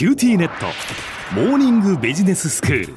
QTnet。モーニングビジネススクール。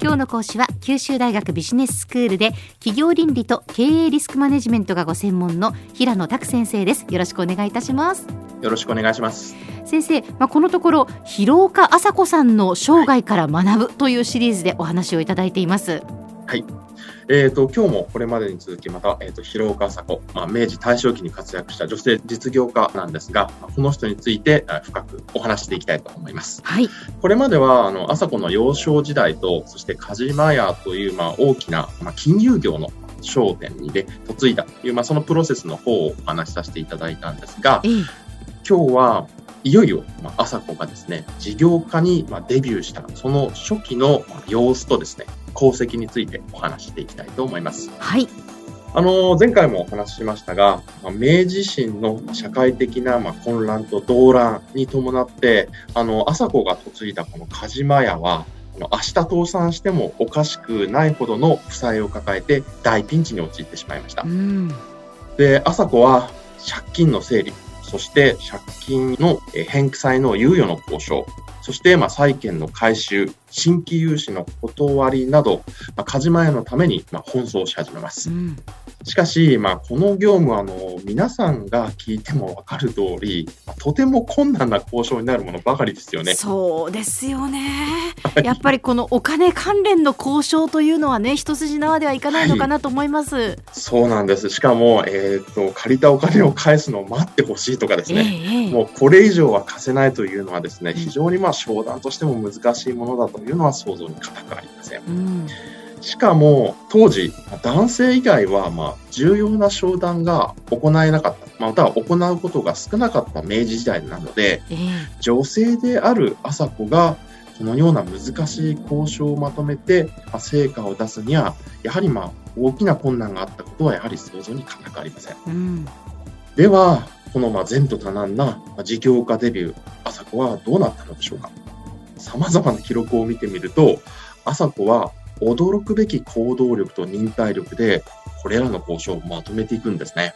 今日の講師は九州大学ビジネススクールで企業倫理と経営リスクマネジメントがご専門の平野拓先生です。よろしくお願いいたします。よろしくお願いします。先生、まあ、このところ広岡浅子さんの生涯から学ぶというシリーズでお話をいただいています。はいえーと、今日もこれまでに続きまた、えーと、広岡浅子、まあ、明治大正期に活躍した女性実業家なんですが、この人について深くお話していきたいと思います。はい、これまではあの麻子の幼少時代とそして梶間屋という、まあ、大きな、まあ、金融業の商店にで嫁いだという、まあ、そのプロセスの方をお話しさせていただいたんですが、今日はいよいよ、まあ、朝子がですね、事業家に、まあ、デビューした、その初期の様子とですね、功績についてお話していきたいと思います。はい。あの、前回もお話ししましたが、まあ、明治維新の社会的な、まあ、混乱と動乱に伴って、あの、朝子が嫁いだこの梶間屋は、明日倒産してもおかしくないほどの負債を抱えて大ピンチに陥ってしまいました。うん、で、朝子は借金の整理、そして借金の返済の猶予の交渉、そして、まあ、債券の回収、新規融資の断りなど、まあ、カジマ屋のために、まあ、奔走し始めます。うん、しかし、まあ、この業務はあの皆さんが聞いても分かる通り、まあ、とても困難な交渉になるものばかりですよね。そうですよね。やっぱりこのお金関連の交渉というのはね、一筋縄ではいかないのかなと思います。はい、そうなんです。しかも、えっ、と、借りたお金を返すのを待ってほしいとかですね、えー、もうこれ以上は貸せないというのはですね、非常にまあ商談としても難しいものだというのは想像に難くありません。うんしかも、当時、男性以外は、まあ、重要な商談が行えなかった。または行うことが少なかった明治時代なので、えー、女性である朝子が、このような難しい交渉をまとめて、まあ、成果を出すには、やはりまあ、大きな困難があったことは、やはり想像に難くありません。うん、では、このまあ前途多難な事業家デビュー、朝子はどうなったのでしょうか。様々な記録を見てみると、朝子は驚くべき行動力と忍耐力で、これらの交渉をまとめていくんですね。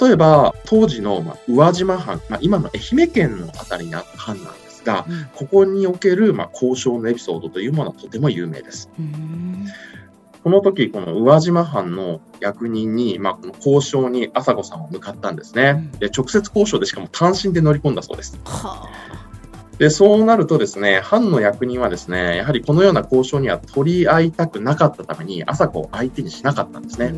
例えば、当時の、ま宇和島藩、まあ、今の愛媛県のあたりにあった藩なんですが、うん、ここにおける、ま交渉のエピソードというものはとても有名です。この時、この宇和島藩の役人に、まあ、この交渉に朝子さんは向かったんですね。で、直接交渉でしかも単身で乗り込んだそうです。はあで、そうなるとですね、藩の役人はですね、やはりこのような交渉には取り合いたくなかったために、朝子を相手にしなかったんですね。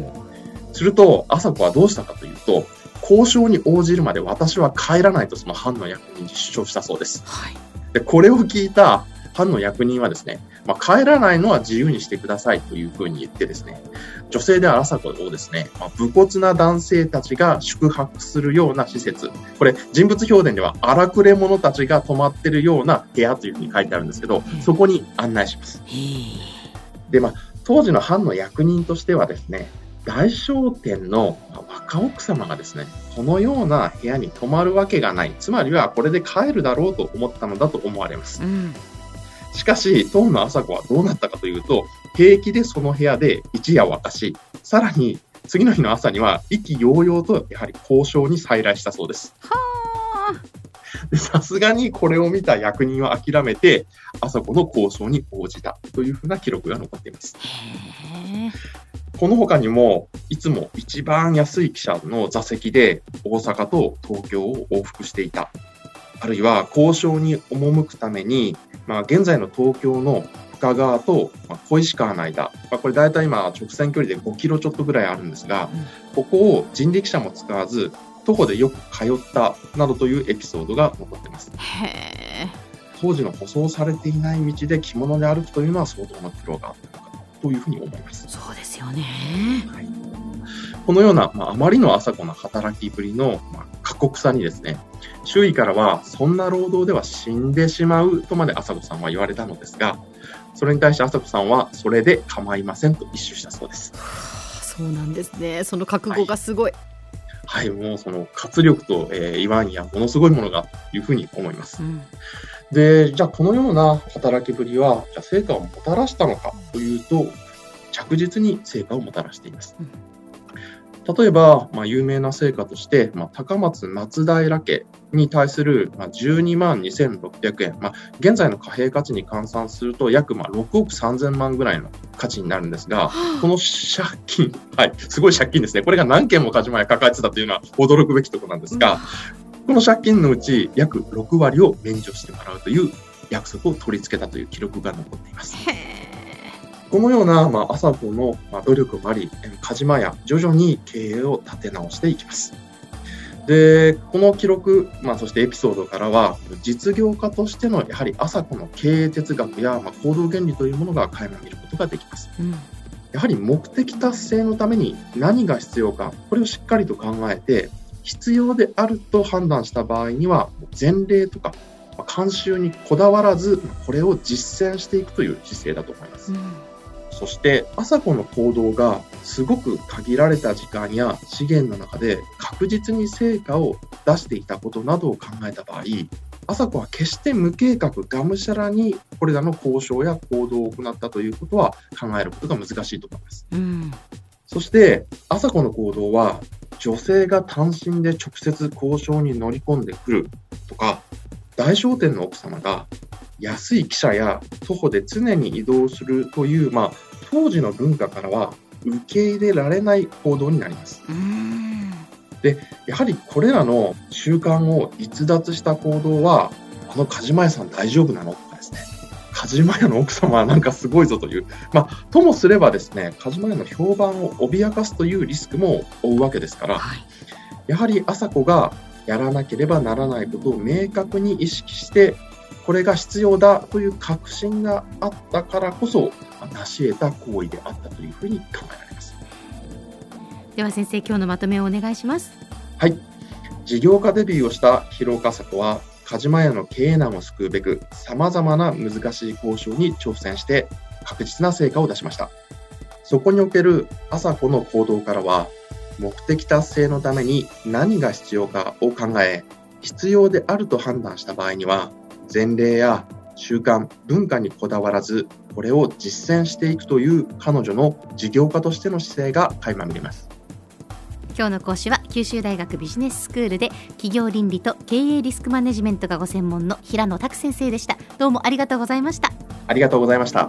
すると、朝子はどうしたかというと、交渉に応じるまで私は帰らないとその藩の役人に主張したそうです。はい、で、これを聞いた藩の役人はですね、まあ、帰らないのは自由にしてくださいというふうに言ってですね、女性である朝子をですね、まあ、武骨な男性たちが宿泊するような施設、これ人物表現では荒くれ者たちが泊まってるような部屋というふうに書いてあるんですけど、そこに案内します。で、まあ、当時の藩の役人としてはですね、大商店の若奥様がですね、このような部屋に泊まるわけがない。つまりはこれで帰るだろうと思ったのだと思われます。うんしかし、当の朝子はどうなったかというと、平気でその部屋で一夜を明かし、さらに次の日の朝には意気揚々とやはり交渉に再来したそうです。さすがにこれを見た役人は諦めて、朝子の交渉に応じたというふうな記録が残っています。この他にも、いつも一番安い汽車の座席で大阪と東京を往復していた。あるいは交渉に赴くためにまあ、現在の東京の深川と小石川の間、まあ、これ大体今直線距離で5キロちょっとぐらいあるんですが、ここを人力車も使わず、徒歩でよく通ったなどというエピソードが残っています。当時の舗装されていない道で着物で歩くというのは相当な苦労があったのかというふうに思います。そうですよね。はい、このような、まあ、あまりの朝子な働きぶりの、まあ、過酷さにですね、周囲からは、そんな労働では死んでしまうとまで朝子さんは言われたのですが、それに対して朝子さんは、それで構いませんと一周したそうです。そうなんですね。その覚悟がすごい。はい、はい、もうその活力と、えー、祝いにはものすごいものがというふうに思います。うん、で、じゃあこのような働きぶりは、じゃあ成果をもたらしたのかというと、着実に成果をもたらしています。うん例えば、まあ、有名な成果として、まあ、高松松平家に対する、まあ、12万2600円、まあ、現在の貨幣価値に換算すると約まあ6億3000万ぐらいの価値になるんですが、この借金、はい、すごい借金ですね。これが何件も鹿島屋抱えてたというのは驚くべきところなんですが、この借金のうち約6割を免除してもらうという約束を取り付けたという記録が残っています。このような、まあ、朝子の、まあ、努力もあり、鹿島屋、徐々に経営を立て直していきます。で、この記録、まあ、そしてエピソードからは、実業家としてのやはり朝子の経営哲学や、まあ、行動原理というものが垣間見ることができます。うん、やはり目的達成のために何が必要か、これをしっかりと考えて、必要であると判断した場合には、前例とか慣習にこだわらず、これを実践していくという姿勢だと思います。うんそして、朝子の行動がすごく限られた時間や資源の中で確実に成果を出していたことなどを考えた場合、朝子は決して無計画、がむしゃらにこれらの交渉や行動を行ったということは考えることが難しいと思います。うん、そして、朝子の行動は女性が単身で直接交渉に乗り込んでくるとか、大商店の奥様が安い汽車や徒歩で常に移動するという、まあ、当時の文化からは受け入れられない行動になります。で、やはりこれらの習慣を逸脱した行動は、あの梶間屋さん大丈夫なのとかですね、梶間屋の奥様はなんかすごいぞという、まあ、ともすればですね、梶間屋の評判を脅かすというリスクも負うわけですから、はい、やはり朝子がやらなければならないことを明確に意識してこれが必要だという確信があったからこそ成し得た行為であったというふうに考えられます。では先生今日のまとめをお願いします。はい。事業家デビューをした広岡里は鹿島屋の経営難を救うべくさまざまな難しい交渉に挑戦して確実な成果を出しました。そこにおける朝子の行動からは目的達成のために何が必要かを考え必要であると判断した場合には前例や習慣、文化にこだわらず、これを実践していくという彼女の事業家としての姿勢が垣間見れます。今日の講師は九州大学ビジネススクールで企業倫理と経営リスクマネジメントがご専門の平野拓先生でした。どうもありがとうございました。ありがとうございました。